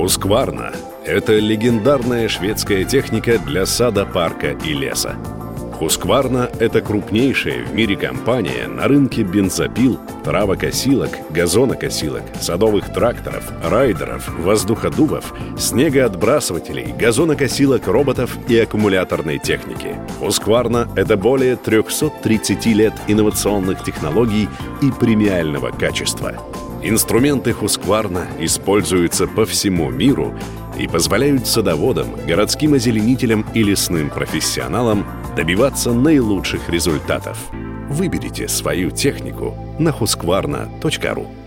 Husqvarna – это легендарная шведская техника для сада, парка и леса. Husqvarna – это крупнейшая в мире компания на рынке бензопил, травокосилок, газонокосилок, садовых тракторов, райдеров, воздуходувов, снегоотбрасывателей, газонокосилок, роботов и аккумуляторной техники. Husqvarna – это более 330 лет инновационных технологий и премиального качества. Инструменты Husqvarna используются по всему миру и позволяют садоводам, городским озеленителям и лесным профессионалам добиваться наилучших результатов. Выберите свою технику на husqvarna.ru.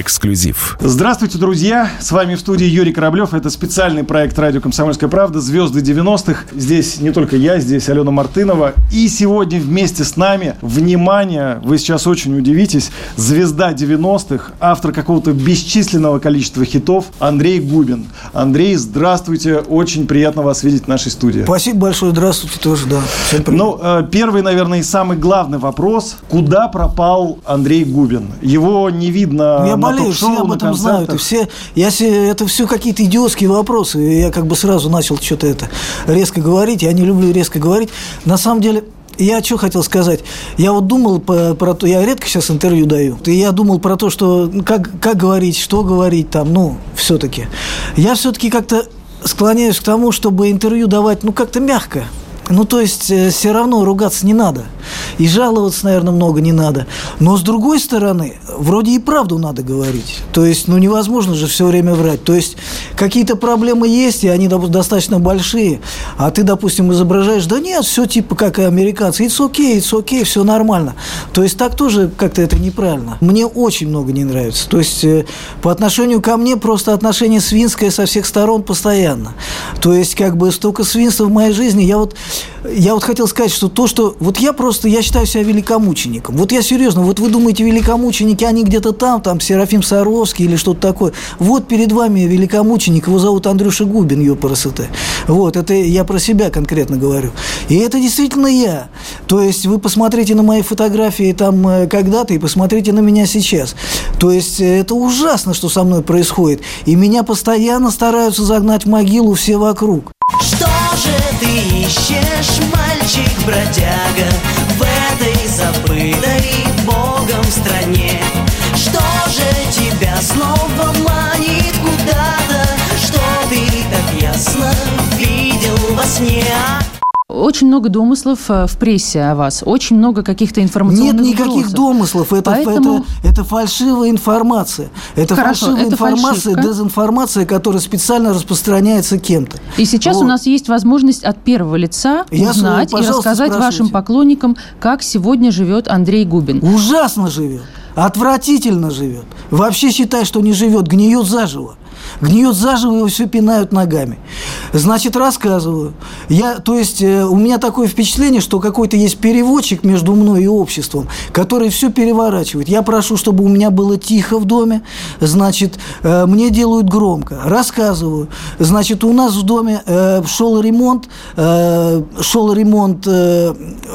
Эксклюзив. Здравствуйте, друзья! С вами в студии Юрий Кораблев. Это специальный проект «Радио Комсомольская правда. Звезды 90-х». Здесь не только я, здесь Алена Мартынова. И сегодня вместе с нами, внимание, вы сейчас очень удивитесь, звезда 90-х, автор какого-то бесчисленного количества хитов Андрей Губин. Андрей, здравствуйте. Очень приятно вас видеть в нашей студии. Спасибо большое. Здравствуйте тоже, да. Всем привет. Ну, э, первый, наверное, и самый главный вопрос. Куда пропал Андрей Губин? Его не видно я болею, все об этом знают. И все, я, это все какие-то идиотские вопросы. Я как бы сразу начал что-то это резко говорить. Я не люблю резко говорить. На самом деле, я что хотел сказать? Я вот думал по, про то, я редко сейчас интервью даю, и я думал про то, что как, как говорить, что говорить там, ну, все-таки. Я все-таки как-то склоняюсь к тому, чтобы интервью давать, ну, как-то мягко. Ну, то есть, э, все равно ругаться не надо. И жаловаться, наверное, много не надо. Но, с другой стороны, вроде и правду надо говорить. То есть, ну, невозможно же все время врать. То есть, какие-то проблемы есть, и они достаточно большие. А ты, допустим, изображаешь, да нет, все типа как и американцы. It's okay, it's okay, все нормально. То есть, так тоже как-то это неправильно. Мне очень много не нравится. То есть, э, по отношению ко мне просто отношение свинское со всех сторон постоянно. То есть, как бы столько свинства в моей жизни. Я вот я вот хотел сказать, что то, что... Вот я просто, я считаю себя великомучеником. Вот я серьезно, вот вы думаете, великомученики, они где-то там, там, Серафим Саровский или что-то такое. Вот перед вами великомученик, его зовут Андрюша Губин, ЕПРСТ. Вот, это я про себя конкретно говорю. И это действительно я. То есть вы посмотрите на мои фотографии там э, когда-то и посмотрите на меня сейчас. То есть э, это ужасно, что со мной происходит. И меня постоянно стараются загнать в могилу все вокруг. Что же ты ищешь, мальчик-бродяга, в этой забытой Богом стране? Что же тебя снова Очень много домыслов э, в прессе о вас, очень много каких-то информационных Нет никаких вбросов. домыслов, это, Поэтому... это, это фальшивая информация. Это Хорошо, фальшивая это информация, фальшивка. дезинформация, которая специально распространяется кем-то. И сейчас вот. у нас есть возможность от первого лица Я узнать и рассказать вашим поклонникам, как сегодня живет Андрей Губин. Ужасно живет. Отвратительно живет. Вообще считай, что не живет, гниет заживо. Гниет заживо, его все пинают ногами. Значит, рассказываю. Я, то есть, э, у меня такое впечатление, что какой-то есть переводчик между мной и обществом, который все переворачивает. Я прошу, чтобы у меня было тихо в доме. Значит, э, мне делают громко. Рассказываю. Значит, у нас в доме э, шел ремонт, шел ремонт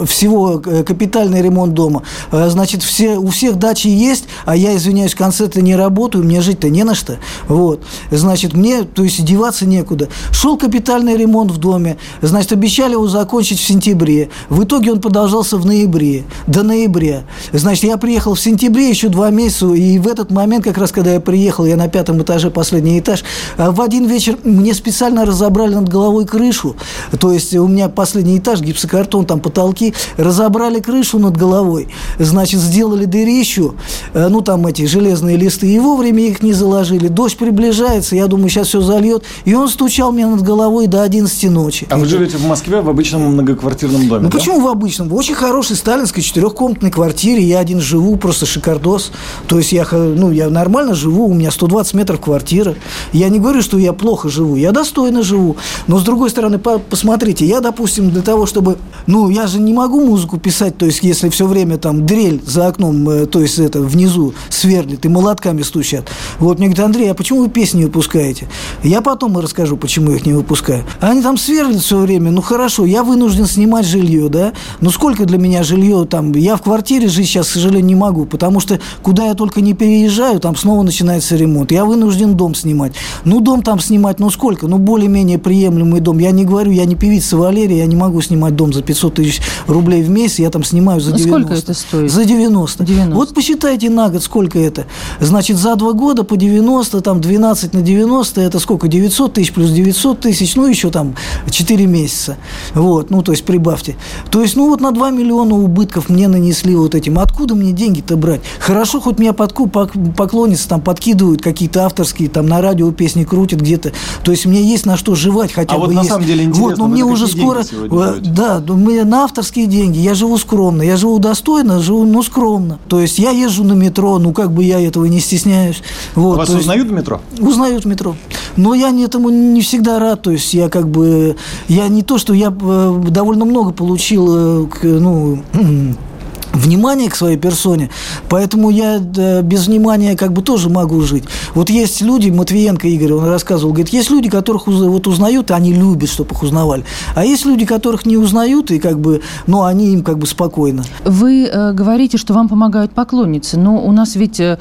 всего, капитальный ремонт дома. Значит, все, у всех дачи есть, а я, извиняюсь, в конце-то не работаю, мне жить-то не на что. Вот значит, мне, то есть, деваться некуда. Шел капитальный ремонт в доме, значит, обещали его закончить в сентябре. В итоге он продолжался в ноябре, до ноября. Значит, я приехал в сентябре, еще два месяца, и в этот момент, как раз, когда я приехал, я на пятом этаже, последний этаж, а в один вечер мне специально разобрали над головой крышу, то есть, у меня последний этаж, гипсокартон, там потолки, разобрали крышу над головой, значит, сделали дырищу, э, ну, там эти железные листы, и вовремя их не заложили. Дождь приближается, собирается, я думаю, сейчас все зальет. И он стучал мне над головой до 11 ночи. А вы живете в Москве в обычном многоквартирном доме, Ну, да? почему в обычном? В очень хорошей сталинской четырехкомнатной квартире. Я один живу, просто шикардос. То есть, я, ну, я нормально живу, у меня 120 метров квартира. Я не говорю, что я плохо живу, я достойно живу. Но, с другой стороны, по посмотрите, я, допустим, для того, чтобы... Ну, я же не могу музыку писать, то есть, если все время там дрель за окном, э, то есть, это внизу сверлит и молотками стучат. Вот мне говорит, Андрей, а почему вы песни не выпускаете. Я потом расскажу, почему я их не выпускаю. Они там сверлят все время, ну хорошо, я вынужден снимать жилье, да, ну сколько для меня жилье там, я в квартире жить сейчас, к сожалению, не могу, потому что куда я только не переезжаю, там снова начинается ремонт. Я вынужден дом снимать. Ну, дом там снимать, ну сколько? Ну, более-менее приемлемый дом. Я не говорю, я не певица Валерия, я не могу снимать дом за 500 тысяч рублей в месяц, я там снимаю за 90. Ну, сколько это стоит? За 90. 90. Вот посчитайте на год, сколько это. Значит, за два года по 90, там 12 на 90, это сколько? 900 тысяч плюс 900 тысяч, ну, еще там 4 месяца. Вот, ну, то есть прибавьте. То есть, ну, вот на 2 миллиона убытков мне нанесли вот этим. Откуда мне деньги-то брать? Хорошо, хоть меня подку, поклонницы там подкидывают какие-то авторские, там на радио песни крутят где-то. То есть, мне есть на что жевать хотя а бы вот есть. на самом деле интересно, вот, но мне уже скоро... Да, мне на авторские деньги. Я живу скромно. Я живу достойно, живу, ну, скромно. То есть, я езжу на метро, ну, как бы я этого не стесняюсь. Вот, а Вас узнают в метро? Узнают в метро. Но я этому не всегда рад. То есть, я как бы... Я не то, что я э, довольно много получил, э, ну, внимание к своей персоне, поэтому я без внимания как бы тоже могу жить. Вот есть люди, Матвиенко Игорь, он рассказывал, говорит, есть люди, которых вот узнают, и они любят, чтобы их узнавали. А есть люди, которых не узнают, и как бы, ну, они им как бы спокойно. Вы э, говорите, что вам помогают поклонницы, но у нас ведь э,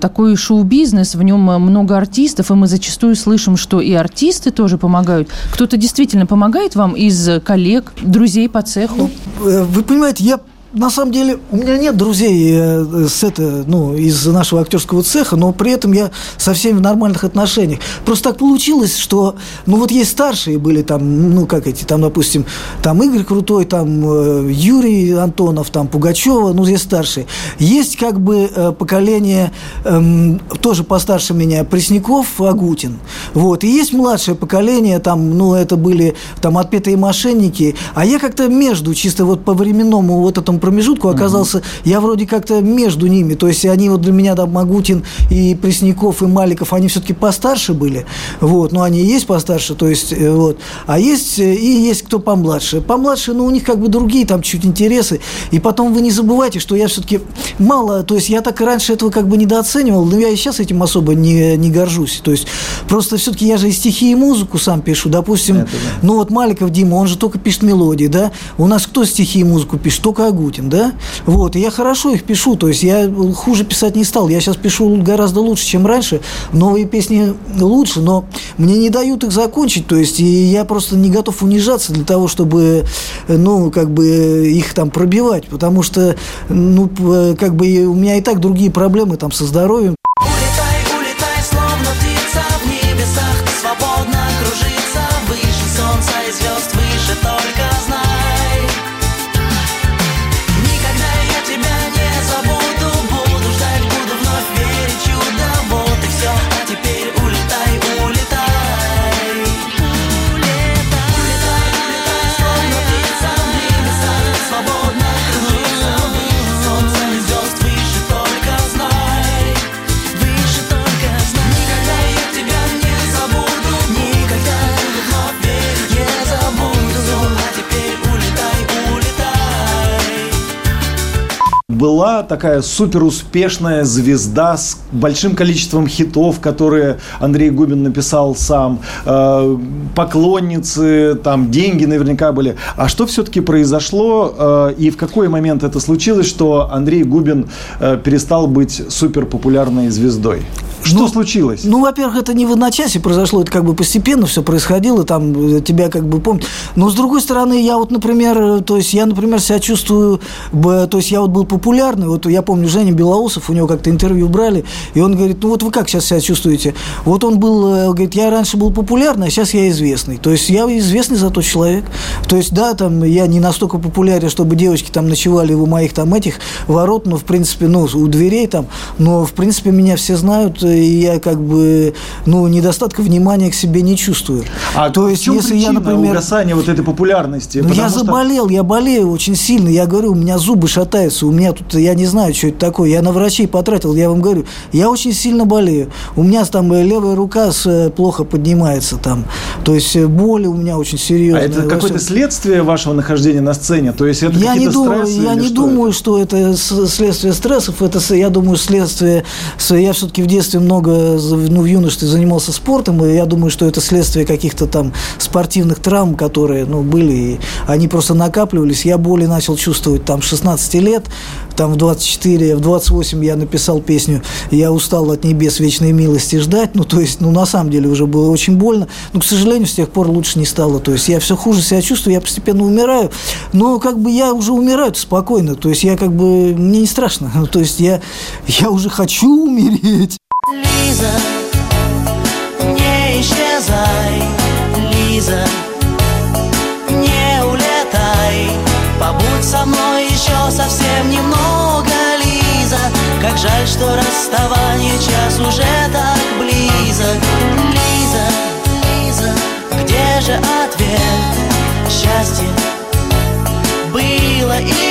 такой шоу-бизнес, в нем много артистов, и мы зачастую слышим, что и артисты тоже помогают. Кто-то действительно помогает вам из коллег, друзей по цеху? Ну, э, вы понимаете, я на самом деле, у меня нет друзей э, с это, ну, из нашего актерского цеха, но при этом я со всеми в нормальных отношениях. Просто так получилось, что, ну, вот есть старшие были там, ну, как эти, там, допустим, там Игорь Крутой, там э, Юрий Антонов, там Пугачева, ну, есть старшие. Есть как бы э, поколение эм, тоже постарше меня, Пресняков, Агутин. Вот. И есть младшее поколение, там, ну, это были там отпетые мошенники, а я как-то между, чисто вот по временному вот этому промежутку оказался, угу. я вроде как-то между ними. То есть они вот для меня, там, Магутин и Пресняков, и Маликов, они все-таки постарше были. Вот, но они и есть постарше, то есть, э, вот. А есть, э, и есть кто помладше. Помладше, ну, у них как бы другие там чуть интересы. И потом вы не забывайте, что я все-таки мало, то есть я так и раньше этого как бы недооценивал, но я и сейчас этим особо не, не горжусь. То есть просто все-таки я же и стихи, и музыку сам пишу. Допустим, Это, да. ну вот Маликов Дима, он же только пишет мелодии, да? У нас кто стихи и музыку пишет? Только Агутин. Путин, да? Вот, и я хорошо их пишу, то есть я хуже писать не стал. Я сейчас пишу гораздо лучше, чем раньше. Новые песни лучше, но мне не дают их закончить, то есть и я просто не готов унижаться для того, чтобы, ну, как бы их там пробивать, потому что, ну, как бы у меня и так другие проблемы там со здоровьем. Была такая супер успешная звезда с большим количеством хитов, которые Андрей Губин написал сам, э, поклонницы, там деньги наверняка были. А что все-таки произошло э, и в какой момент это случилось, что Андрей Губин э, перестал быть супер популярной звездой? Что ну, случилось? Ну, во-первых, это не в одночасье произошло, это как бы постепенно все происходило, там тебя как бы помнят. Но с другой стороны, я вот, например, то есть я, например, себя чувствую, то есть я вот был популярный, вот я помню Женя Белоусов, у него как-то интервью брали, и он говорит, ну вот вы как сейчас себя чувствуете? Вот он был, э, говорит, я раньше был популярный, а сейчас я известный. То есть я известный зато человек. То есть, да, там я не настолько популярен, чтобы девочки там ночевали у моих там этих ворот, но в принципе, ну, у дверей там, но в принципе меня все знают, и я как бы, ну, недостатка внимания к себе не чувствую. А то есть, если я, например... угасания вот этой популярности? Ну, я что... заболел, я болею очень сильно. Я говорю, у меня зубы шатаются, у меня тут, я не знаю, что это такое. Я на врачей потратил, я вам говорю, я очень сильно болею. У меня там левая рука с, плохо поднимается там. То есть э, боли у меня очень серьезные. А это какое-то следствие вашего нахождения на сцене? То есть это я не думаю, Я не думаю, это? что это следствие стрессов. Это, я думаю, следствие... Я все-таки в детстве много ну, в юношестве занимался спортом, и я думаю, что это следствие каких-то там спортивных травм, которые ну, были, и они просто накапливались. Я боли начал чувствовать там 16 лет, там в 24, в 28 я написал песню «Я устал от небес вечной милости ждать». Ну, то есть, ну, на самом деле уже было очень больно. Но, к сожалению, с тех пор лучше не стало. То есть, я все хуже себя чувствую, я постепенно умираю. Но, как бы, я уже умираю спокойно. То есть, я как бы, мне не страшно. То есть, я, я уже хочу умереть. Лиза, жаль, что расставание час уже так близок, Лиза, Лиза, где же ответ? Счастье было и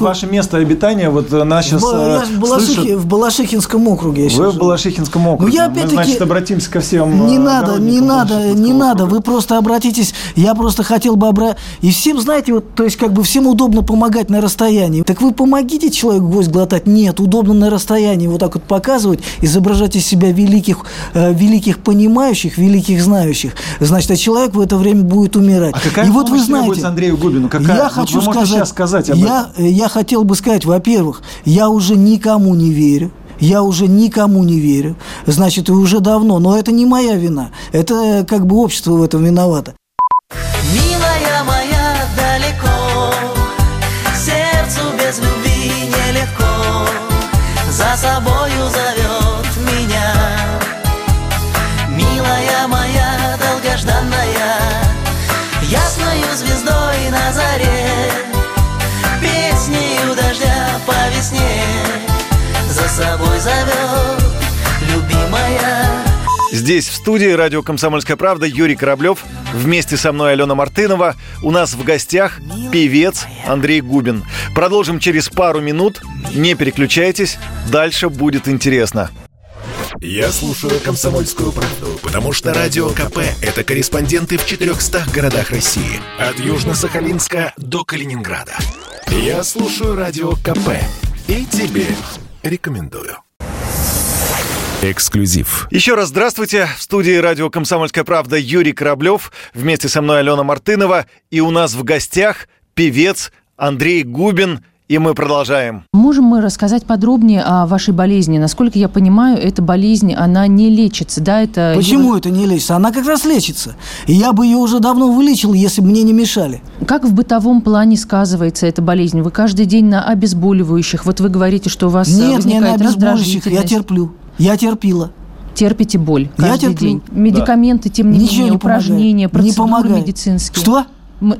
Ваше место обитания, вот э, нас сейчас В, Балашихе- слышат. в Балашихинском округе. я Вы в Балашихинском округе. Ну, я Мы, значит, обратимся ко всем Не э, надо, не надо, не надо. Вы просто обратитесь. Я просто хотел бы обра... И всем, знаете, вот, то есть, как бы всем удобно помогать на расстоянии. Так вы помогите человеку гость глотать? Нет, удобно на расстоянии вот так вот показывать, изображать из себя великих, э, великих понимающих, великих знающих. Значит, а человек в это время будет умирать. А какая И вот вы знаете, Андрею Губину? Какая? Я Вот хочу сказать, сейчас сказать об я, э, я хотел бы сказать, во-первых, я уже никому не верю. Я уже никому не верю. Значит, и уже давно. Но это не моя вина. Это как бы общество в этом виновато. Милая собой зовет любимая. Здесь, в студии радио «Комсомольская правда» Юрий Кораблев. Вместе со мной Алена Мартынова. У нас в гостях певец Андрей Губин. Продолжим через пару минут. Не переключайтесь. Дальше будет интересно. Я слушаю «Комсомольскую правду», потому что «Радио КП» — это корреспонденты в 400 городах России. От Южно-Сахалинска до Калининграда. Я слушаю «Радио КП» и тебе рекомендую. Эксклюзив. Еще раз здравствуйте. В студии радио «Комсомольская правда» Юрий Кораблев. Вместе со мной Алена Мартынова. И у нас в гостях певец Андрей Губин. И мы продолжаем. Можем мы рассказать подробнее о вашей болезни? Насколько я понимаю, эта болезнь, она не лечится, да? Это Почему это не лечится? Она как раз лечится. И я бы ее уже давно вылечил, если бы мне не мешали. Как в бытовом плане сказывается эта болезнь? Вы каждый день на обезболивающих. Вот вы говорите, что у вас э, Нет, не на обезболивающих. Я терплю. Я терпила. Терпите боль Я каждый терплю. день. Медикаменты, тем не Ничего менее, не упражнения, помогает. Не процедуры помогает. медицинские. Что?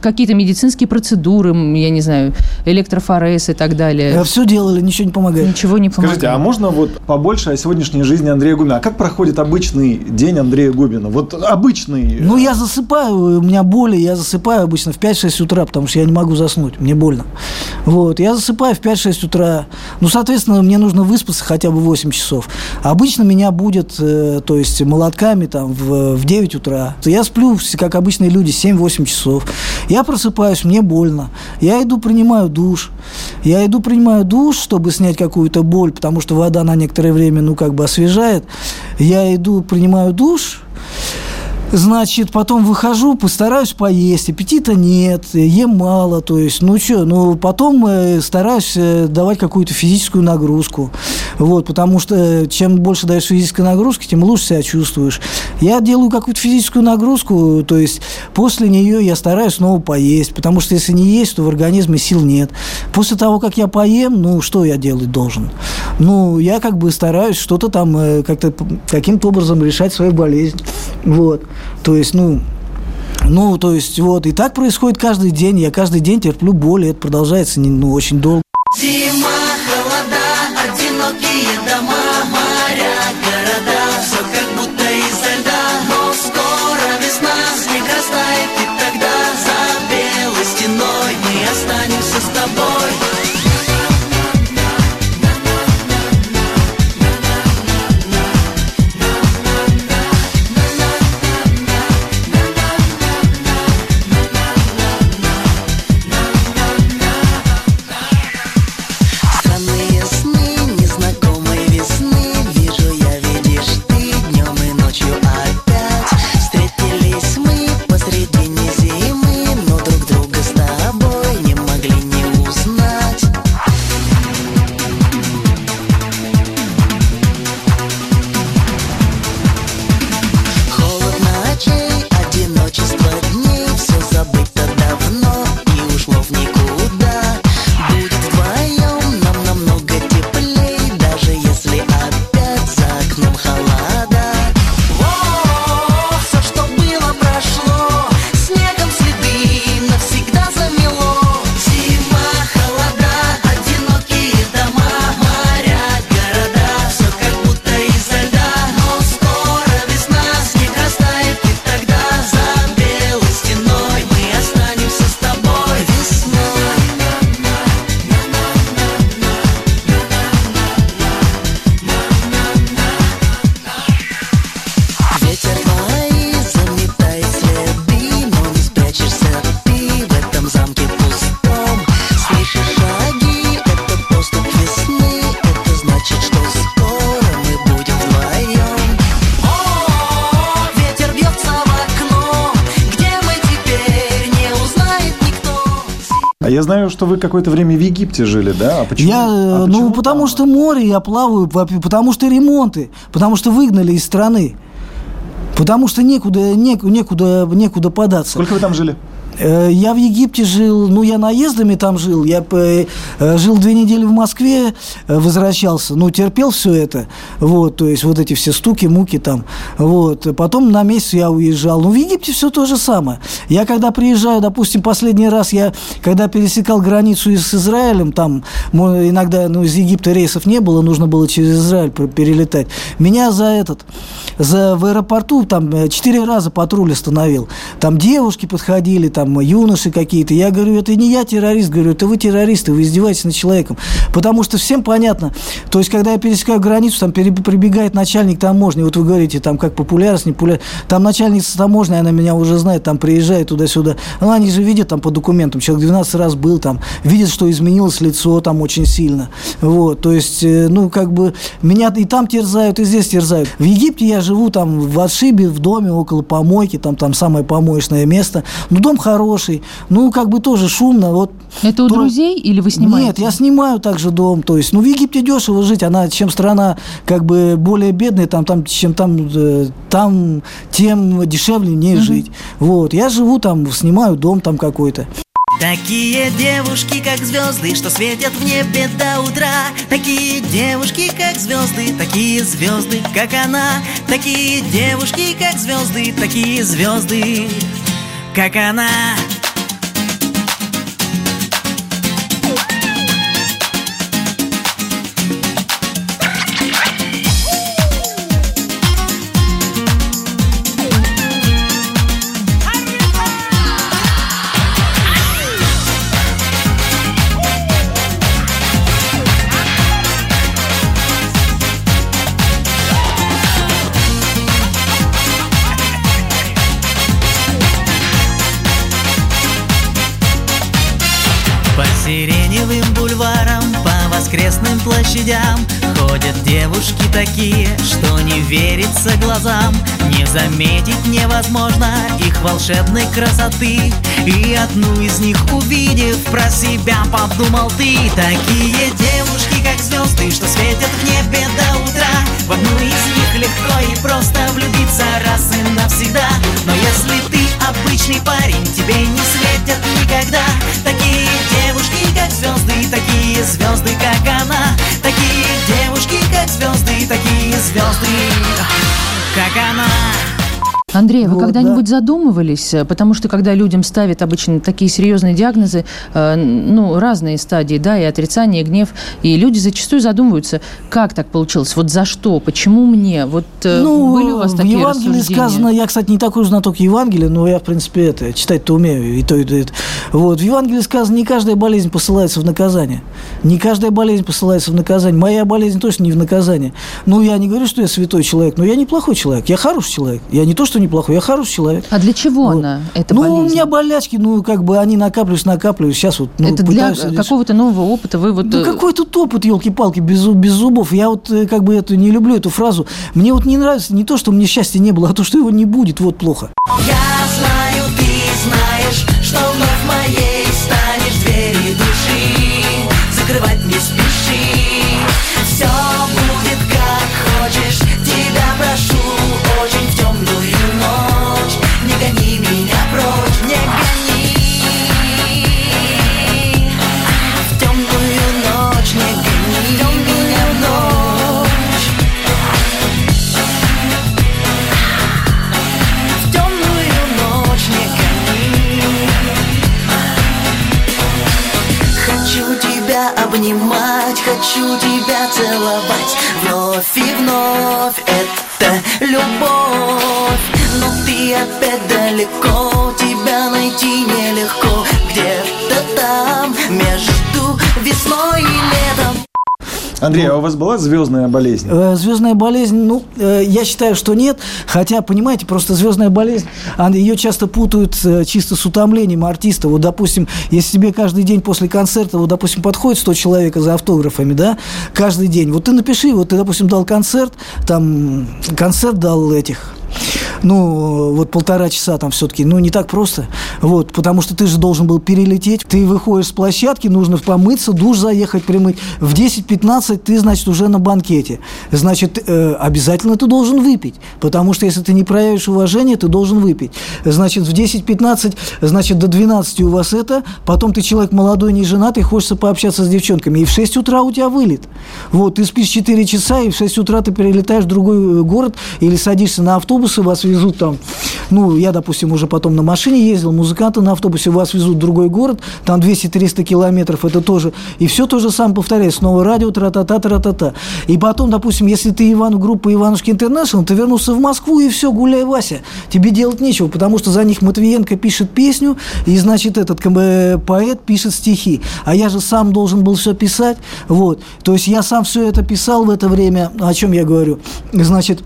Какие-то медицинские процедуры, я не знаю, электрофорез и так далее. Все делали, ничего не помогает. Ничего не помогает. Скажите, а можно вот побольше о сегодняшней жизни Андрея Губина? А как проходит обычный день Андрея Губина? Вот обычный. Ну, я засыпаю, у меня боли, я засыпаю обычно в 5-6 утра, потому что я не могу заснуть, мне больно. Вот, я засыпаю в 5-6 утра. Ну, соответственно, мне нужно выспаться хотя бы 8 часов. Обычно меня будет, э, то есть, молотками там в, в 9 утра. Я сплю, как обычные люди, 7-8 часов. Я просыпаюсь, мне больно. Я иду, принимаю душ. Я иду, принимаю душ, чтобы снять какую-то боль, потому что вода на некоторое время, ну, как бы освежает. Я иду, принимаю душ, Значит, потом выхожу, постараюсь поесть, аппетита нет, ем мало, то есть, ну что, ну потом э, стараюсь э, давать какую-то физическую нагрузку, вот, потому что э, чем больше даешь физической нагрузки, тем лучше себя чувствуешь. Я делаю какую-то физическую нагрузку, то есть после нее я стараюсь снова поесть, потому что если не есть, то в организме сил нет. После того, как я поем, ну что я делать должен? Ну, я как бы стараюсь что-то там как-то каким-то образом решать свою болезнь, вот. То есть, ну, ну, то есть, вот, и так происходит каждый день. Я каждый день терплю боль, и это продолжается ну, очень долго. Зима, я знаю, что вы какое-то время в Египте жили, да? А почему? Я, а э, почему ну, потому там? что море, я плаваю, потому что ремонты, потому что выгнали из страны. Потому что некуда, неку- некуда, некуда податься. Сколько вы там жили? Э, Я в Египте жил, ну, я наездами там жил. Я э, э, жил две недели в Москве, возвращался, ну, терпел все это. Вот, то есть вот эти все стуки, муки там. Вот. Потом на месяц я уезжал. Ну, в Египте все то же самое. Я когда приезжаю, допустим, последний раз я, когда пересекал границу с Израилем, там иногда, ну, из Египта рейсов не было, нужно было через Израиль перелетать. Меня за этот, за, в аэропорту там четыре раза патруль остановил. Там девушки подходили, там юноши какие-то. Я говорю, это не я террорист, говорю, это вы террористы, вы издеваетесь над человеком. Потому что всем понятно, то есть, когда я пересекаю границу, там прибегает начальник таможни, вот вы говорите, там как популярность, не популярность, там начальница таможни, она меня уже знает, там приезжает туда-сюда. Ну, они же видят там по документам, человек 12 раз был там, видят, что изменилось лицо там очень сильно. Вот, то есть, э, ну, как бы, меня и там терзают, и здесь терзают. В Египте я живу там в отшибе, в доме, около помойки, там, там самое помоечное место. Ну, дом хороший, ну, как бы тоже шумно, вот. Это у То- друзей или вы снимаете? Нет, я снимаю также дом. То есть, ну, в Египте дешево жить. Она, чем страна как бы более бедная, там, там, чем там, э, там, тем дешевле не жить. Вот. Я живу там, снимаю дом там какой-то. Такие девушки, как звезды, что светят в небе до утра Такие девушки, как звезды, такие звезды, как она Такие девушки, как звезды, такие звезды, как она По площадям. Ходят девушки такие, что не верится глазам. Не заметить невозможно их волшебной красоты. И одну из них увидев, про себя подумал ты Такие девушки, как звезды, что светят в небе до утра В одну из них легко и просто влюбиться раз и навсегда. Но если ты обычный парень, тебе не светят никогда. Такие девушки, как звезды, такие звезды, Андрей, вы Вот, когда-нибудь задумывались, э, потому что когда людям ставят обычно такие серьезные диагнозы, э, ну, разные стадии, да, и отрицание, и гнев, и люди зачастую задумываются, как так получилось, вот за что, почему мне, вот э, Ну, были у вас в такие Евангелии рассуждения? сказано, я, кстати, не такой знаток Евангелия, но я, в принципе, это, читать-то умею, и то, и то, и то. Вот, в Евангелии сказано, не каждая болезнь посылается в наказание. Не каждая болезнь посылается в наказание. Моя болезнь точно не в наказание. Ну, я не говорю, что я святой человек, но я неплохой человек. Я хороший человек. Я не то, что неплохой, я хороший человек. А для чего Вот. она, эта ну, болезнь? у меня болячки, ну, как бы они накапливаются, накапливаются. Сейчас вот, ну, Это для решить. какого-то нового опыта вы вот... Ну, э, какой тут опыт, елки-палки, без, без зубов. Я вот э, как бы эту не люблю эту фразу. Мне вот не нравится не то, что мне счастья не было, а то, что его не будет, вот плохо. Я знаю, ты знаешь, что вновь моей обнимать, хочу тебя целовать Вновь и вновь. Это любовь. Но ты опять далеко, тебя найти нелегко. Где-то там, между весной и летом Андрей, а у вас была звездная болезнь? Э, Звездная болезнь, ну, э, я считаю, что нет. Хотя, понимаете, просто звездная болезнь, ее часто путают э, чисто с утомлением артиста. Вот, допустим, если тебе каждый день после концерта, вот, допустим, подходит 100 человек за автографами, да, каждый день. Вот ты напиши, вот ты, допустим, дал концерт, там, концерт дал этих ну, вот полтора часа там все-таки, ну, не так просто, вот, потому что ты же должен был перелететь, ты выходишь с площадки, нужно помыться, душ заехать, примыть, в 10-15 ты, значит, уже на банкете, значит, э, обязательно ты должен выпить, потому что если ты не проявишь уважение, ты должен выпить, значит, в 10-15, значит, до 12 у вас это, потом ты человек молодой, не женатый, хочется пообщаться с девчонками, и в 6 утра у тебя вылет, вот, ты спишь 4 часа, и в 6 утра ты перелетаешь в другой э, город или садишься на автобус, и вас везут там, ну, я, допустим, уже потом на машине ездил, музыканты на автобусе, вас везут в другой город, там 200-300 километров, это тоже, и все то же самое повторяется, снова радио, тра-та-та, тра-та-та. И потом, допустим, если ты Иван, группа Иванушки Интернешнл, ты вернулся в Москву, и все, гуляй, Вася. Тебе делать нечего, потому что за них Матвиенко пишет песню, и, значит, этот э, поэт пишет стихи. А я же сам должен был все писать, вот. То есть я сам все это писал в это время, о чем я говорю. Значит,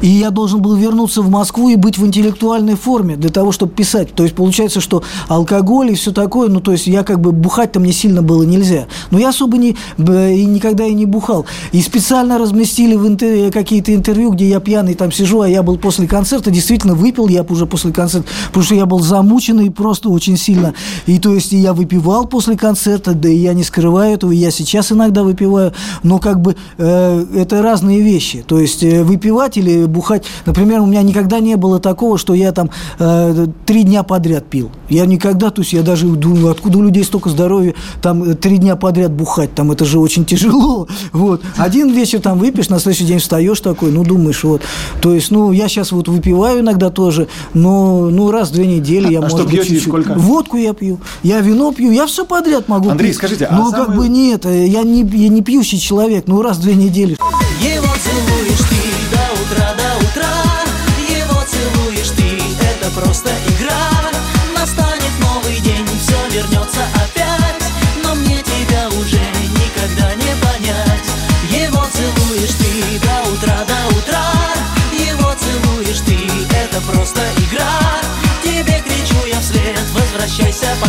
и я должен был вернуться в Москву и быть в интеллектуальной форме для того, чтобы писать. То есть получается, что алкоголь и все такое, ну то есть я как бы бухать-то мне сильно было нельзя. Но я особо не, и никогда и не бухал. И специально разместили в интер... какие-то интервью, где я пьяный там сижу, а я был после концерта, действительно выпил я уже после концерта, потому что я был замученный просто очень сильно. И то есть я выпивал после концерта, да и я не скрываю этого, я сейчас иногда выпиваю, но как бы э, это разные вещи. То есть э, выпивать бухать или бухать. Например, у меня никогда не было такого, что я там э, три дня подряд пил. Я никогда, то есть я даже думаю, откуда у людей столько здоровья, там э, три дня подряд бухать, там это же очень тяжело. Вот. Один вечер там выпьешь, на следующий день встаешь такой, ну, думаешь, вот. То есть, ну, я сейчас вот выпиваю иногда тоже, но, ну, раз в две недели я, а может что пьете чуть-чуть. сколько? Водку я пью, я вино пью, я все подряд могу Андрей, пить. скажите, а Ну, как самый- бы нет, я не, я не пьющий человек, ну, раз в две недели. Его целуешь утра, до утра. Его целуешь ты, это просто игра. Настанет новый день, все вернется опять. Но мне тебя уже никогда не понять. Его целуешь ты до утра, до утра. Его целуешь ты, это просто игра. Тебе кричу я вслед, возвращайся, постой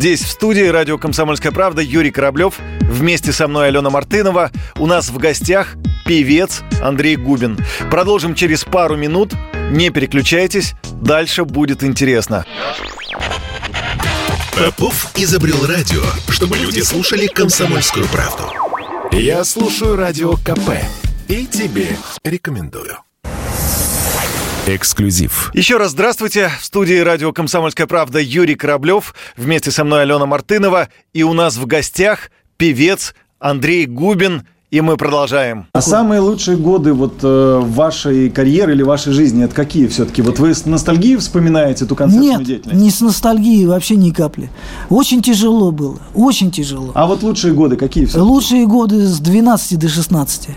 Здесь, в студии радио «Комсомольская правда» Юрий Кораблев. Вместе со мной Алена Мартынова. У нас в гостях певец Андрей Губин. Продолжим через пару минут. Не переключайтесь, дальше будет интересно. Попов изобрел радио, чтобы люди слушали комсомольскую правду. Я слушаю радио КП и тебе рекомендую. Эксклюзив. Еще раз здравствуйте. В студии радио «Комсомольская правда» Юрий Кораблев. Вместе со мной Алена Мартынова. И у нас в гостях певец Андрей Губин. И мы продолжаем. А самые лучшие годы вот э, вашей карьеры или вашей жизни, это какие все-таки? Вот вы с ностальгией вспоминаете эту концертную Нет, деятельность? не с ностальгией, вообще ни капли. Очень тяжело было, очень тяжело. А вот лучшие годы какие все? Лучшие годы с 12 до 16.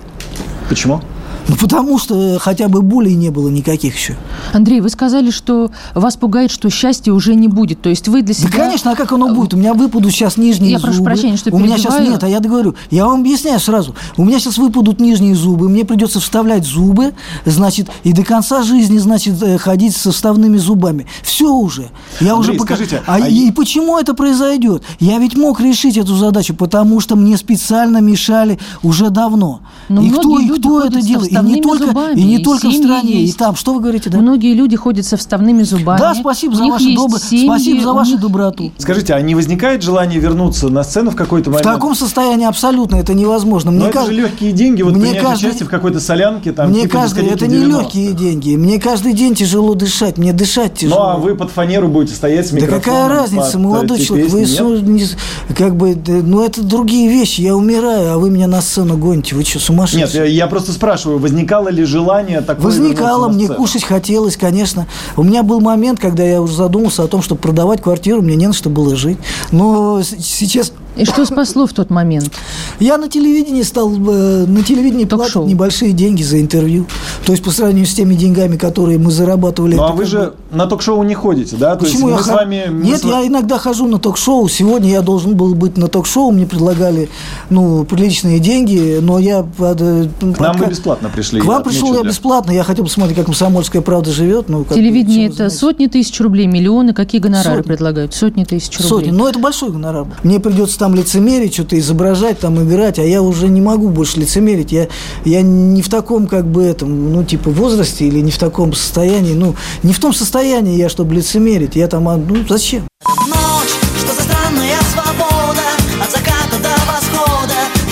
Почему? Ну, потому что хотя бы болей не было никаких еще. Андрей, вы сказали, что вас пугает, что счастья уже не будет. То есть вы для себя... Да, конечно, а как оно будет? У меня выпадут сейчас нижние Я зубы. прошу прощения, что У меня сейчас нет, а я говорю, я вам объясняю сразу. У меня сейчас выпадут нижние зубы, мне придется вставлять зубы, значит, и до конца жизни, значит, э, ходить со вставными зубами. Все уже. Я Андрей, уже пока- скажите, а, а и почему это произойдет? Я ведь мог решить эту задачу, потому что мне специально мешали уже давно. Но и кто, и кто это делает? И не только, зубами, и не только в стране, есть. и там. Что вы говорите, да? Многие люди ходят со вставными зубами. Да, спасибо У за вашу добро- семьи, спасибо за вашу них- доброту. Скажите, а не возникает желание вернуться на сцену в какой-то В момент? таком состоянии абсолютно это невозможно. Но Мне это кажд- же легкие деньги, вот мне принять каждый- участие в какой-то солянке, там, Мне типа каждый, это не 90-х. легкие деньги. Мне каждый день тяжело дышать. Мне дышать Ну, тяжело. а вы под фанеру будете стоять с Да микрофоном? какая разница, молодой человек, вы песни, со- нет? как бы, да, ну это другие вещи, я умираю, а вы меня на сцену гоните, вы что, сумасшедшие? Нет, я, я просто спрашиваю, возникало ли желание такое Возникало, мне кушать хотелось, конечно. У меня был момент, когда я уже задумался о том, чтобы продавать квартиру, мне не на что было жить. Но сейчас И что спасло в тот момент? я на телевидении стал, э, на телевидении Ток-шоу. небольшие деньги за интервью. То есть по сравнению с теми деньгами, которые мы зарабатывали. Ну, а вы же бы- на ток-шоу не ходите, да? То Почему есть я мы с хо- вами... мы Нет, с ва- я иногда хожу на ток-шоу. Сегодня я должен был быть на ток-шоу. Мне предлагали, ну, приличные деньги, но я... под, э, К нам вы бесплатно пришли. К вам пришел я бесплатно. Я хотел посмотреть, как комсомольская правда живет. Ну, как Телевидение это сотни тысяч рублей, миллионы. Какие гонорары Сотни. предлагают? Сотни тысяч рублей. Сотни. Но это большой гонорар. Мне придется там лицемерить, что-то изображать, там играть, а я уже не могу больше лицемерить. Я, я не в таком, как бы, этом, ну, типа, возрасте или не в таком состоянии, ну, не в том состоянии я, чтобы лицемерить. Я там, а, ну, зачем?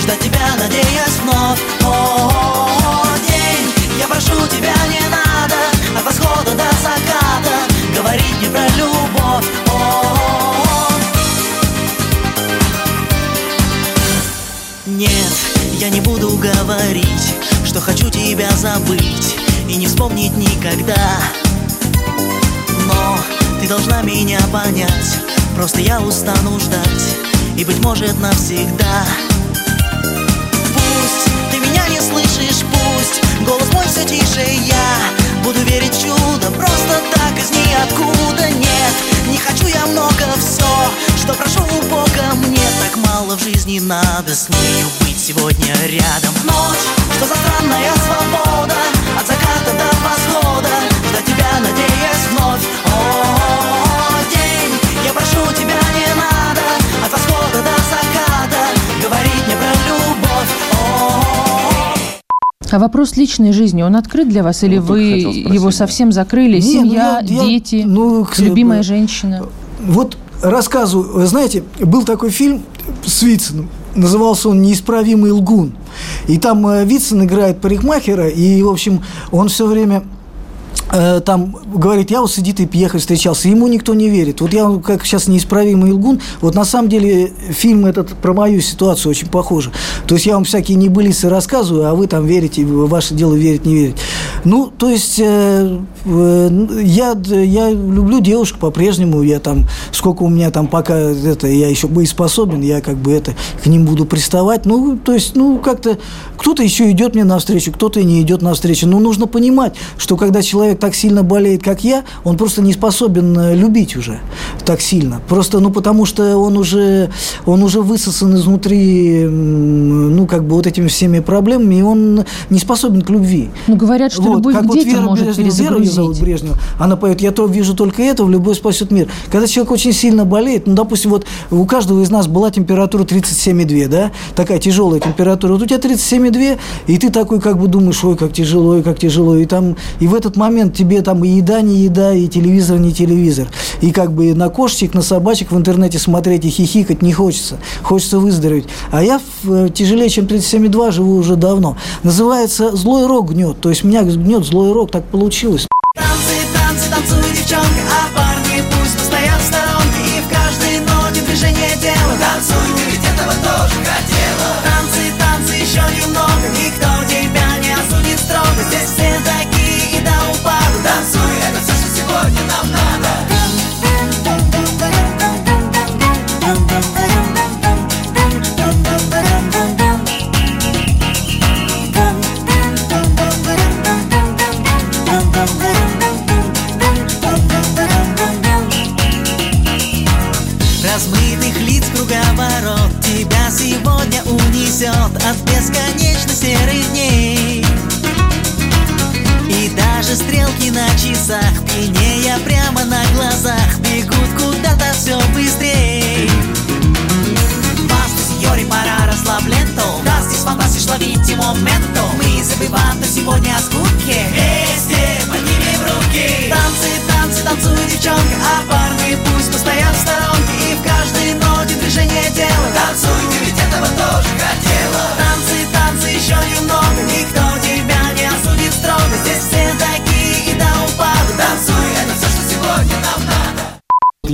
Ждать тебя, надеясь вновь О, день, я прошу тебя, говорить, что хочу тебя забыть и не вспомнить никогда. Но ты должна меня понять, просто я устану ждать и быть может навсегда. Пусть ты меня не слышишь, пусть голос мой все тише, я буду верить чудо просто так из ниоткуда. Нет, не хочу я много все, что прошу у Бога мне так мало в жизни надо с нею быть сегодня рядом. Ночь, что за странная свобода, от заката до восхода, ждать тебя, надеясь вновь. О, день, я прошу тебя, не А вопрос личной жизни, он открыт для вас? Или вы его совсем закрыли? Не, ну, Семья, я- я- дети, ну, любимая женщина? Вот рассказываю, вы знаете, был такой фильм с Вициным, назывался он «Неисправимый лгун». И там э, Вицин играет парикмахера, и, в общем, он все время там говорит, я вот с Эдитой Пьехой встречался, ему никто не верит. Вот я как сейчас неисправимый лгун, вот на самом деле фильм этот про мою ситуацию очень похож. То есть я вам всякие небылицы рассказываю, а вы там верите, ваше дело верить, не верить. Ну, то есть э, э, я, я люблю девушек по-прежнему, я там, сколько у меня там пока это, я еще боеспособен, я как бы это, к ним буду приставать. Ну, то есть, ну, как-то кто-то еще идет мне навстречу, кто-то и не идет навстречу. Но нужно понимать, что когда человек так сильно болеет, как я, он просто не способен э, любить уже так сильно. Просто, ну, потому что он уже, он уже высосан изнутри, ну, как бы вот этими всеми проблемами, и он не способен к любви. Ну, говорят, что любовь как к вот Вера может Брежнева, Вера ее зовут перезагрузить. Брежнева, она поет, я то вижу только это, в любовь спасет мир. Когда человек очень сильно болеет, ну, допустим, вот у каждого из нас была температура 37,2, да, такая тяжелая температура, вот у тебя 37,2, и ты такой как бы думаешь, ой, как тяжело, ой, как тяжело, и там, и в этот момент тебе там и еда не еда, и телевизор не телевизор, и как бы на кошечек, на собачек в интернете смотреть и хихикать не хочется, хочется выздороветь. А я э, тяжелее, чем 37,2 живу уже давно. Называется «Злой рок гнет», то есть меня гнет злой рок, так получилось.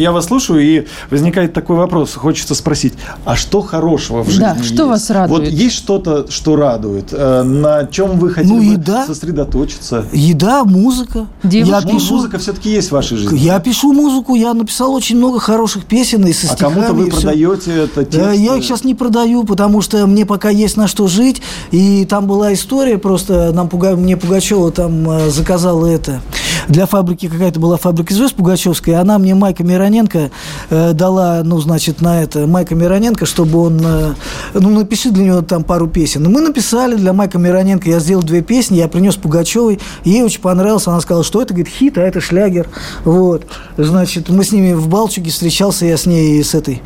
Я вас слушаю, и возникает такой вопрос. Хочется спросить, а что хорошего в жизни Да, что есть? вас радует? Вот есть что-то, что радует? Э, На чем вы хотели Ну, бы сосредоточиться? Еда, музыка. Девушки. Я пишу, Музыка все-таки есть в вашей жизни. я пишу музыку, я написал очень много хороших песен и со А стихами. кому-то вы продаете это Да, тексты? я их сейчас не продаю, потому что мне пока есть на что жить. И там была история, просто нам Пуга- мне Пугачева там э, заказала это. Для фабрики какая-то была фабрика звезд Пугачевская, и она мне Майка Мироненко э, дала, ну, значит, на это, Майка Мироненко, чтобы он, э, ну, напиши для него там пару песен. И мы написали для Майка Мироненко, я сделал две песни, я принес Пугачевой, ей очень понравилось, она сказала, что это, говорит, хит, а это шлягер. Вот. Значит, мы с ними в Балчуге встречался я с ней с этой.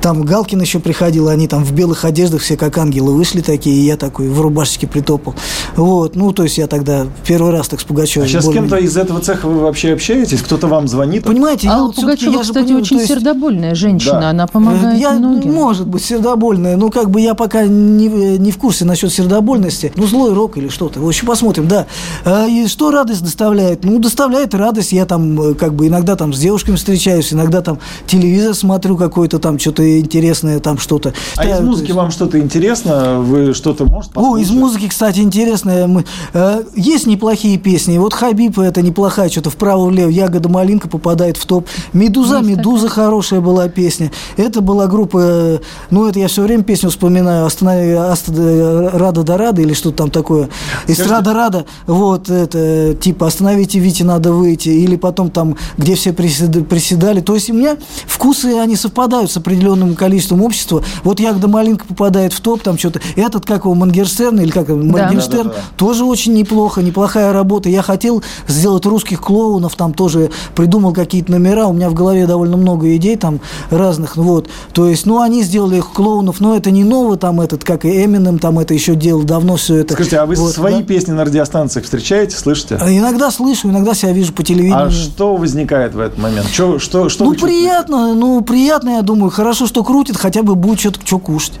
Там Галкин еще приходил, они там в белых одеждах все как ангелы вышли такие, и я такой в рубашечке притопал. Вот, ну, то есть я тогда первый раз так с Пугачевым. А сейчас с кем-то из этого цеха вы вообще общаетесь? Кто-то вам звонит? Понимаете, я Алла вот Пугачева, я же кстати, понимаю, очень есть- сердобольная женщина. Да. Она помогает я, многим. Может быть, сердобольная. Ну, как бы я пока не, в- не в курсе насчет сердобольности. Ну, злой рок или что-то. В общем, посмотрим, да. А, и что радость доставляет? Ну, доставляет радость. Я там, э, как бы, иногда там с девушками встречаюсь, иногда там телевизор смотрю какой-то там, что-то интересное, там что-то. А Да, из музыки есть- вам что-то интересно? Вы что-то можете о, из послушать? музыки, кстати, интересно. Мы, э, есть неплохие песни. Вот Хабиб это неплохая, что-то вправо-влево. Ягода малинка попадает в топ. Медуза, Есть Медуза хорошая была песня. Это была группа, э, ну это я все время песню вспоминаю. Останови, Аста, э, Рада да Рада или что-то там такое. Эстрада Рада. Вот это типа остановите Вите, надо выйти. Или потом там, где все приседа- приседали. То есть у меня вкусы, они совпадают с определенным количеством общества. Вот Ягода Малинка попадает в топ, там что-то. Этот, как его, Мангерстерн или как его, Моргенштерн, Да-да-да. тоже очень неплохо, неплохая работа. Я хотел сделать русских клоунов, там тоже придумал какие-то номера. У меня в голове довольно много идей там разных. ну Вот. То есть, ну, они сделали их клоунов, но это не ново, там этот, как и Эминем, там это еще делал давно все это. Скажите, а вы Вот, свои да. песни на радиостанциях встречаете, слышите? А Иногда слышу, иногда себя вижу по телевидению. А что возникает в этот момент? Чё- что, что ну, приятно, ну, приятно, я думаю. Хорошо, что крутит, хотя бы будет что-то что кушать.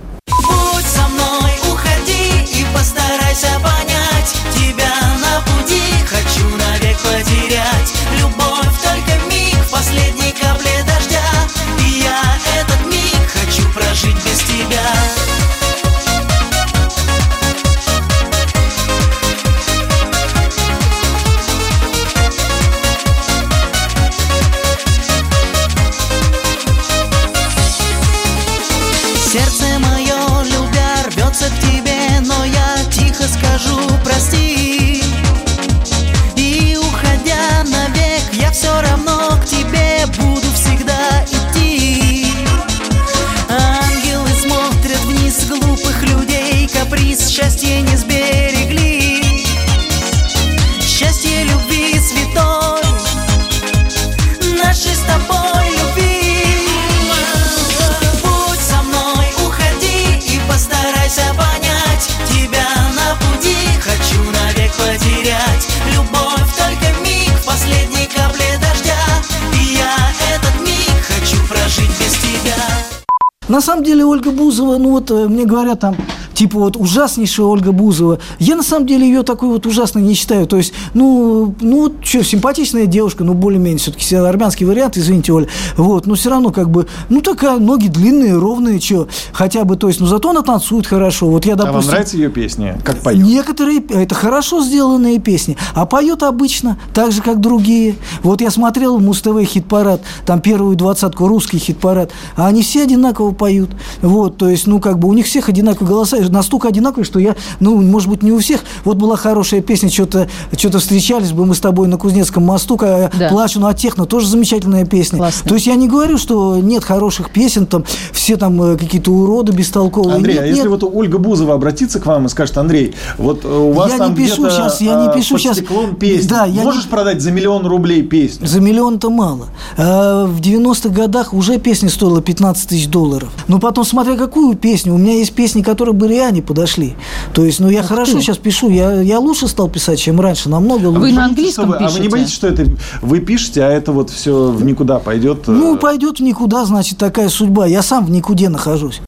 На самом деле Ольга Бузова, ну вот э, мне говорят там, типа вот ужаснейшая Ольга Бузова. Я на самом деле ее такой вот ужасной не считаю. То есть, ну, ну что, симпатичная девушка, ну более-менее все-таки армянский вариант, извините, Оля. Вот, но все равно как бы, ну такая, ноги длинные, ровные, что, хотя бы, то есть, ну зато она танцует хорошо. Вот я, А вам допустим... нравятся ее песни? Как поет? Некоторые, это хорошо сделанные песни, а поет обычно, так же, как другие. Вот я смотрел Муз-ТВ хит-парад, там первую двадцатку, русский хит-парад, а они все одинаково поют. Вот, то есть, ну, как бы у них всех одинаковые голоса, настолько одинаковые, что я, ну, может быть, не у всех. Вот была хорошая песня, что-то что встречались бы мы с тобой на Кузнецком мосту, ка- Да. плачу, ну, а техно тоже замечательная песня. Классно. То есть я не говорю, что нет хороших песен, там все там э, какие-то уроды бестолковые. Андрей, Нет, а если нет. вот Ольга Бузова обратится к вам и скажет, Андрей, вот э, у вас Я там не пишу щас, я не э, пишу щас. стеклом песни. Да, я Можешь не- продать за миллион рублей песню? За миллион-то мало. А в 90-х годах уже песня стоила 15 тысяч долларов. Но потом, смотря какую песню, у меня есть песни, которые бы реально подошли. То есть, ну, я хорошо сейчас пишу, я, я лучше стал писать, чем раньше, намного лучше. Вы на английском вы- А вы не пишете? боитесь, что это вы пишете, а это вот все в никуда пойдет? э, Ну, пойдет в никуда, значит, такая судьба. Я сам в никуде нахожусь.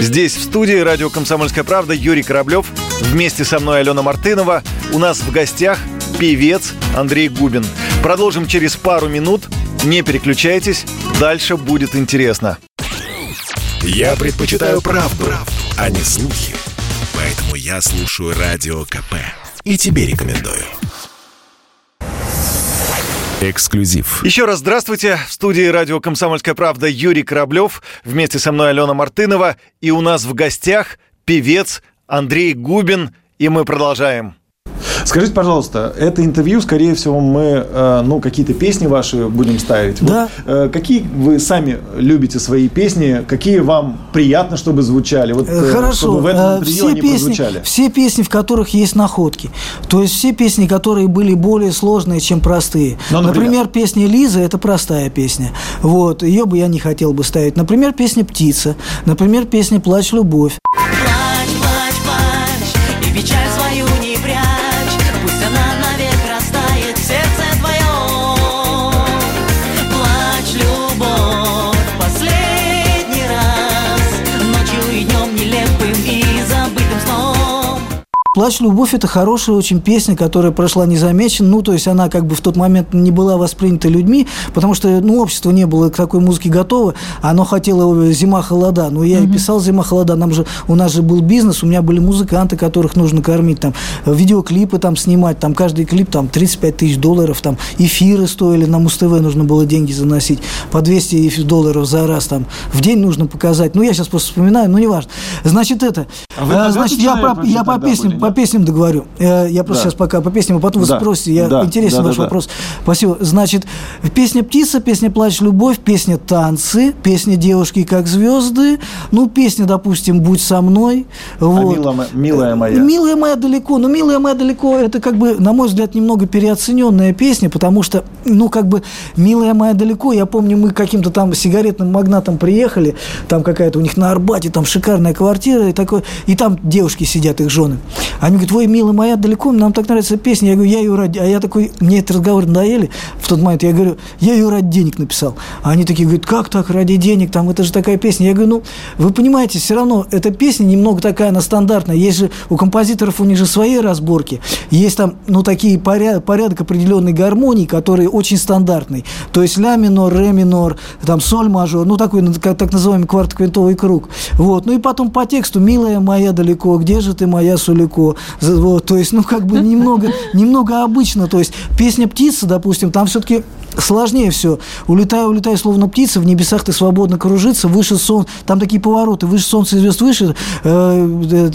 Здесь, в студии радио «Комсомольская правда» Юрий Кораблев. Вместе со мной Алена Мартынова. У нас в гостях певец Андрей Губин. Продолжим через пару минут. Не переключайтесь, дальше будет интересно. Я предпочитаю правду, а не слухи. Поэтому я слушаю Радио КП. И тебе рекомендую. Эксклюзив. Еще раз здравствуйте. В студии радио «Комсомольская правда» Юрий Кораблев. Вместе со мной Алена Мартынова. И у нас в гостях певец Андрей Губин. И мы продолжаем. Скажите, пожалуйста, это интервью, скорее всего, мы, э, ну, какие-то песни ваши будем ставить. Да. Вот, э, какие вы сами любите свои песни? Какие вам приятно, чтобы звучали? Вот, Э, Хорошо. Чтобы в этом все песни, прозвучали. все песни, в которых есть находки. То есть все песни, которые были более сложные, чем простые. Ну, например? например? песня Лиза это простая песня. Вот, ее бы я не хотел бы ставить. Например, песня Птица. Например, песня Плачь, любовь. Плачь, любовь это хорошая очень песня, которая прошла незамеченно. Ну, то есть она как бы в тот момент не была воспринята людьми, потому что ну, общество не было к такой музыке готово. Оно хотело зима холода. Но я и писал зима холода. Нам же у нас же был бизнес, у меня были музыканты, которых нужно кормить, там видеоклипы там снимать, там каждый клип там 35 тысяч долларов, там эфиры стоили на Муз-ТВ, нужно было деньги заносить по 200 эфи- долларов за раз там в день нужно показать. Ну я сейчас просто вспоминаю, но неважно. Значит это, А э, значит я про, я по песням, по песням договорю. Э, Я просто Да. сейчас пока по песням, а потом вы Да. спросите. Я, Да. Интересен Да, да, ваш да. вопрос. Спасибо. Значит, песня «Птица», песня «Плачь, любовь», песня «Танцы», песня «Девушки как звезды», ну, песня, допустим, «Будь со мной». А Вот. «Мила мо- «Милая моя»? «Милая моя далеко». Ну, «Милая моя далеко» – это, как бы, на мой взгляд, немного переоцененная песня, потому что, ну, как бы, «Милая моя далеко», я помню, мы каким-то там сигаретным магнатам приехали, там какая-то у них на Арбате, там шикарная квартира, и, такой, и там девушки сидят, их жены. Они говорят, ой, милая моя далеко, нам так нравится песня. Я говорю, я ее ради... А я такой, мне этот разговор надоели в тот момент. Я говорю, я ее ради денег написал. А они такие говорят, как так, ради денег, там, это же такая песня. Я говорю, ну, вы понимаете, все равно эта песня немного такая, она стандартная. Есть же у композиторов, у них же свои разборки. Есть там, ну, такие порядок, порядок определенной гармонии, которые очень стандартный. То есть ля минор, ре минор, там соль мажор, ну, такой так называемый квартоквинтовый круг. Вот. Ну, и потом по тексту, милая моя далеко, где же ты моя Сулико? Вот, то есть, ну, как бы немного, немного обычно. То есть, песня «Птица», допустим, там все-таки сложнее все. Улетаю, улетаю, словно птица, в небесах ты свободно кружится, выше солнца, там такие повороты, выше солнца и звезд выше. Э, э,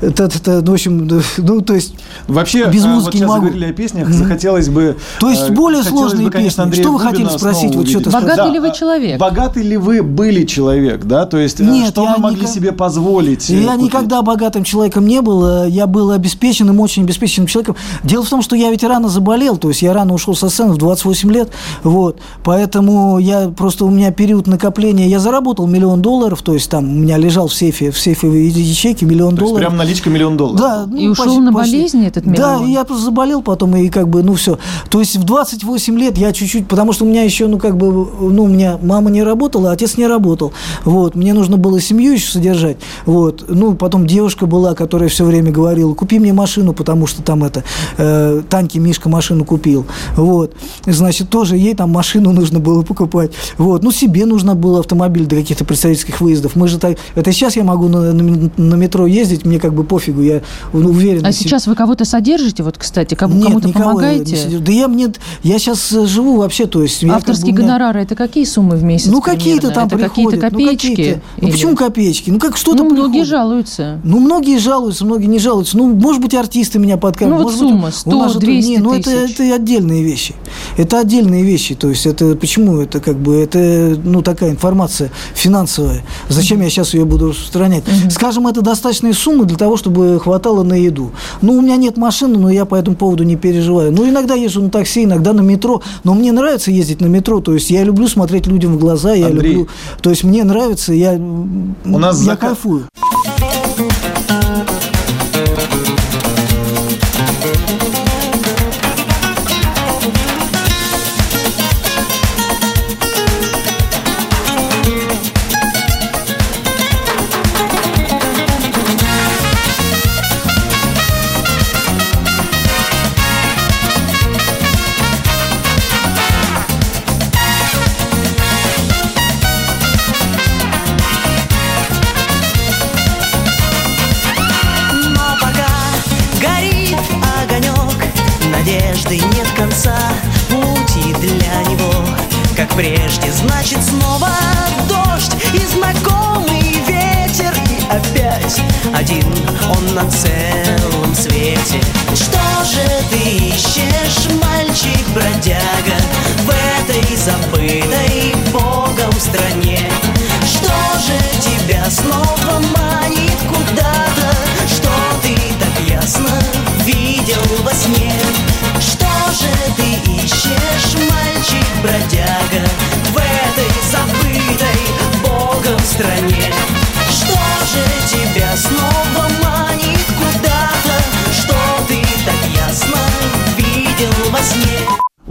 ну, в общем, ну, то есть... Вообще, без а, музыки вот не могу. заговорили о песнях, захотелось бы... То есть э, более сложные бы, конечно, песни. Что вы хотели спросить? Вот что-то увидеть. Богатый ли вы человек? Богатый ли вы были человек, да? То есть, э, Нет, что я вы могли никак- себе позволить? Я купить? никогда богатым человеком не был. э, Я был обеспеченным, очень обеспеченным человеком. Дело в том, что я ведь рано заболел, то есть я рано ушел со сцены в 28 лет. Вот. Поэтому я просто у меня период накопления. Я заработал миллион долларов, то есть там у меня лежал в сейфе, в сейфе ячейки миллион То долларов. прям наличка миллион долларов? Да, ну, И ушел на болезни этот Да, миллион? и я просто заболел потом, и как бы, ну, все. То есть в 28 лет я чуть-чуть, потому что у меня еще, ну, как бы, ну, у меня мама не работала, отец не работал. Вот, мне нужно было семью еще содержать. Вот, ну, потом девушка была, которая все время говорила, купи мне машину, потому что там это, э, Таньке Мишка машину купил. Вот, значит, тоже ей там машину нужно было покупать. Вот, ну, себе нужно было автомобиль для каких-то представительских выездов. Мы же так, это сейчас я могу на, на- на метро ездить, мне как бы пофигу, я ну, уверен. А сейчас вы кого-то содержите, вот, кстати, кому- Нет, кому-то никого я не помогаете? содержу. Да я мне, я сейчас живу вообще, то есть... я как Авторские бы меня- гонорары это какие суммы в месяц? Ну, какие-то там это приходят. какие-то ну, копеечки? какие-то. Ну, Или- почему копеечки? Ну, как что-то Ну, многие приходит. жалуются. Ну, многие жалуются, многие не жалуются. Ну, может быть, артисты меня подкармливают. Ну, вот может быть, сумма у нас же 100, тут- 200 Не, ну, это, это отдельные вещи. Это отдельные вещи. То есть, это почему? Это как бы, это, ну, такая информация финансовая. Зачем я сейчас ее буду распространять? Скажем, это достаточные суммы для того, чтобы хватало на еду. Ну, у меня нет машины, но я по этому поводу не переживаю. Ну, иногда езжу на такси, иногда на метро. Но мне нравится ездить на метро. То есть, я люблю смотреть людям в глаза, я Андрей, люблю... То есть, мне нравится, я, У нас я зака- кайфую.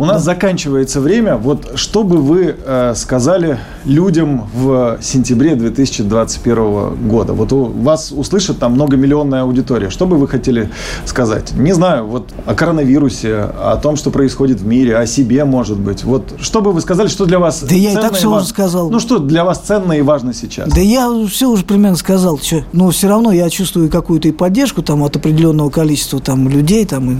У нас заканчивается время. Вот что бы вы э, сказали людям в сентябре 2021 года? Вот у вас услышат там многомиллионная аудитория. Что бы вы хотели сказать? Не знаю, вот о коронавирусе, о том, что происходит в мире, о себе, может быть. Вот что бы вы сказали, что для вас Да я и так всё важ- уже сказал. Ну, что для вас ценно и важно сейчас? Да я все уже примерно сказал, чё. но все равно я чувствую какую-то и поддержку там от определенного количества там людей там.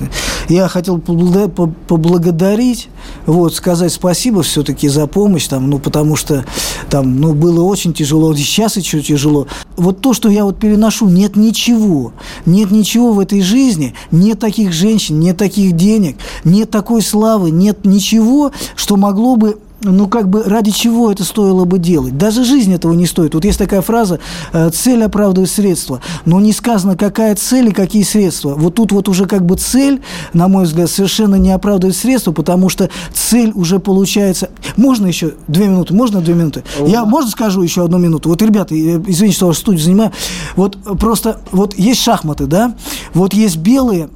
Я хотел поблагодарить, вот сказать спасибо все-таки за помощь там, ну потому что там, ну было очень тяжело, сейчас еще тяжело. Вот то, что я вот переношу, нет ничего, нет ничего в этой жизни, нет таких женщин, нет таких денег, нет такой славы, нет ничего, что могло бы ну, как бы ради чего это стоило бы делать? Даже жизнь этого не стоит. Вот есть такая фраза э, «цель оправдывает средства». Но не сказано, какая цель и какие средства. Вот тут вот уже как бы цель, на мой взгляд, совершенно не оправдывает средства, потому что цель уже получается... Можно еще две минуты? Можно две минуты? Я, можно скажу еще одну минуту? Вот, ребята, э, извините, что вашу студию занимаю. Вот просто, вот есть шахматы, да? Вот есть белые,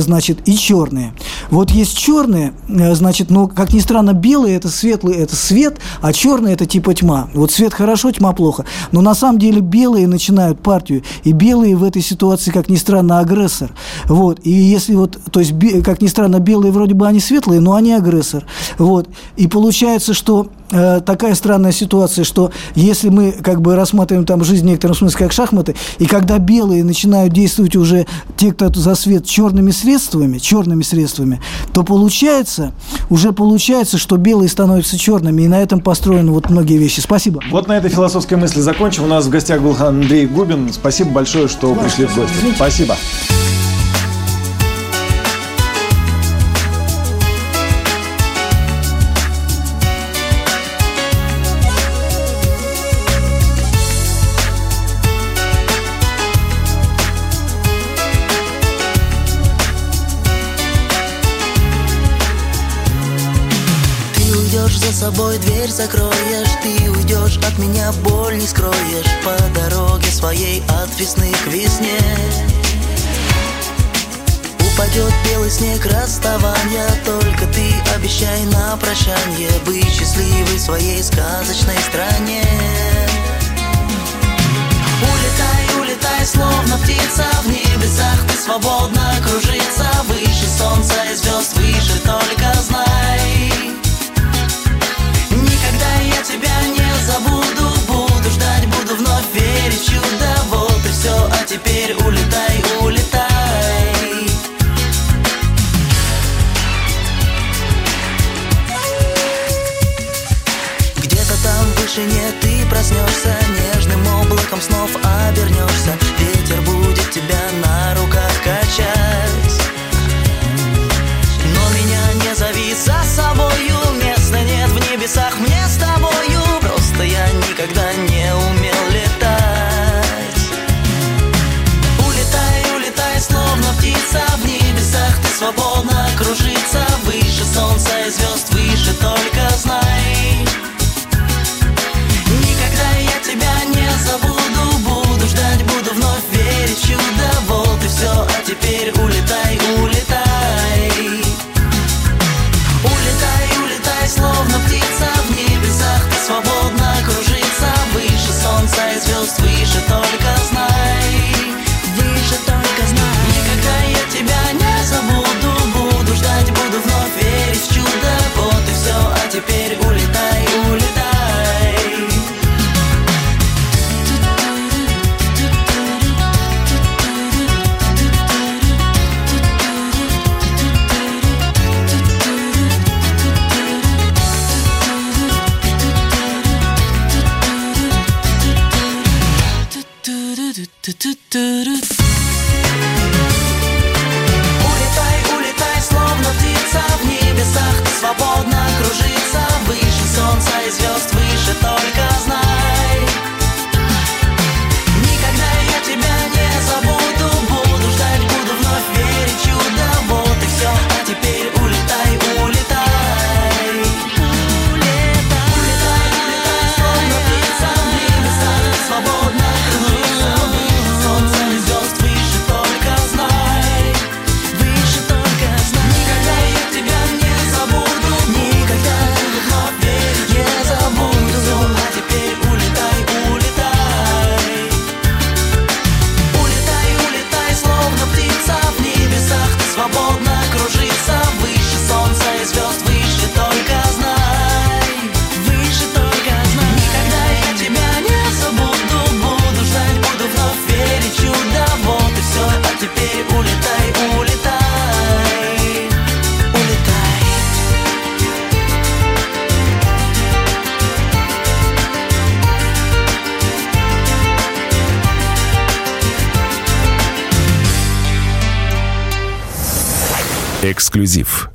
значит, и черные. Вот есть черные, э, значит, но, как ни странно, белые – это светлый, это свет, а черные – это типа тьма. Вот свет хорошо, тьма плохо. Но на самом деле белые начинают партию, и белые в этой ситуации, как ни странно, агрессор. Вот. И если вот, то есть, как ни странно, белые вроде бы они светлые, но они агрессор. Вот. И получается, что э, такая странная ситуация, что если мы как бы рассматриваем там жизнь в некотором смысле как шахматы, и когда белые начинают действовать уже те, кто за свет черными средствами, черными средствами, то получается, уже получается, что белые становятся черными, и на этом построены вот многие вещи. Спасибо. Вот на этой философской мысли закончим. У нас в гостях был Андрей Губин. Спасибо большое, что пришли в гости. Спасибо. Закроешь Ты уйдешь от меня, боль не скроешь. По дороге своей от весны к весне. Упадет белый снег расставания Только ты обещай на прощание. Быть счастливой в своей сказочной стране. Улетай, улетай, словно птица В небесах ты свободно кружится. Выше солнца и звезд, выше только знай do, do. Эксклюзив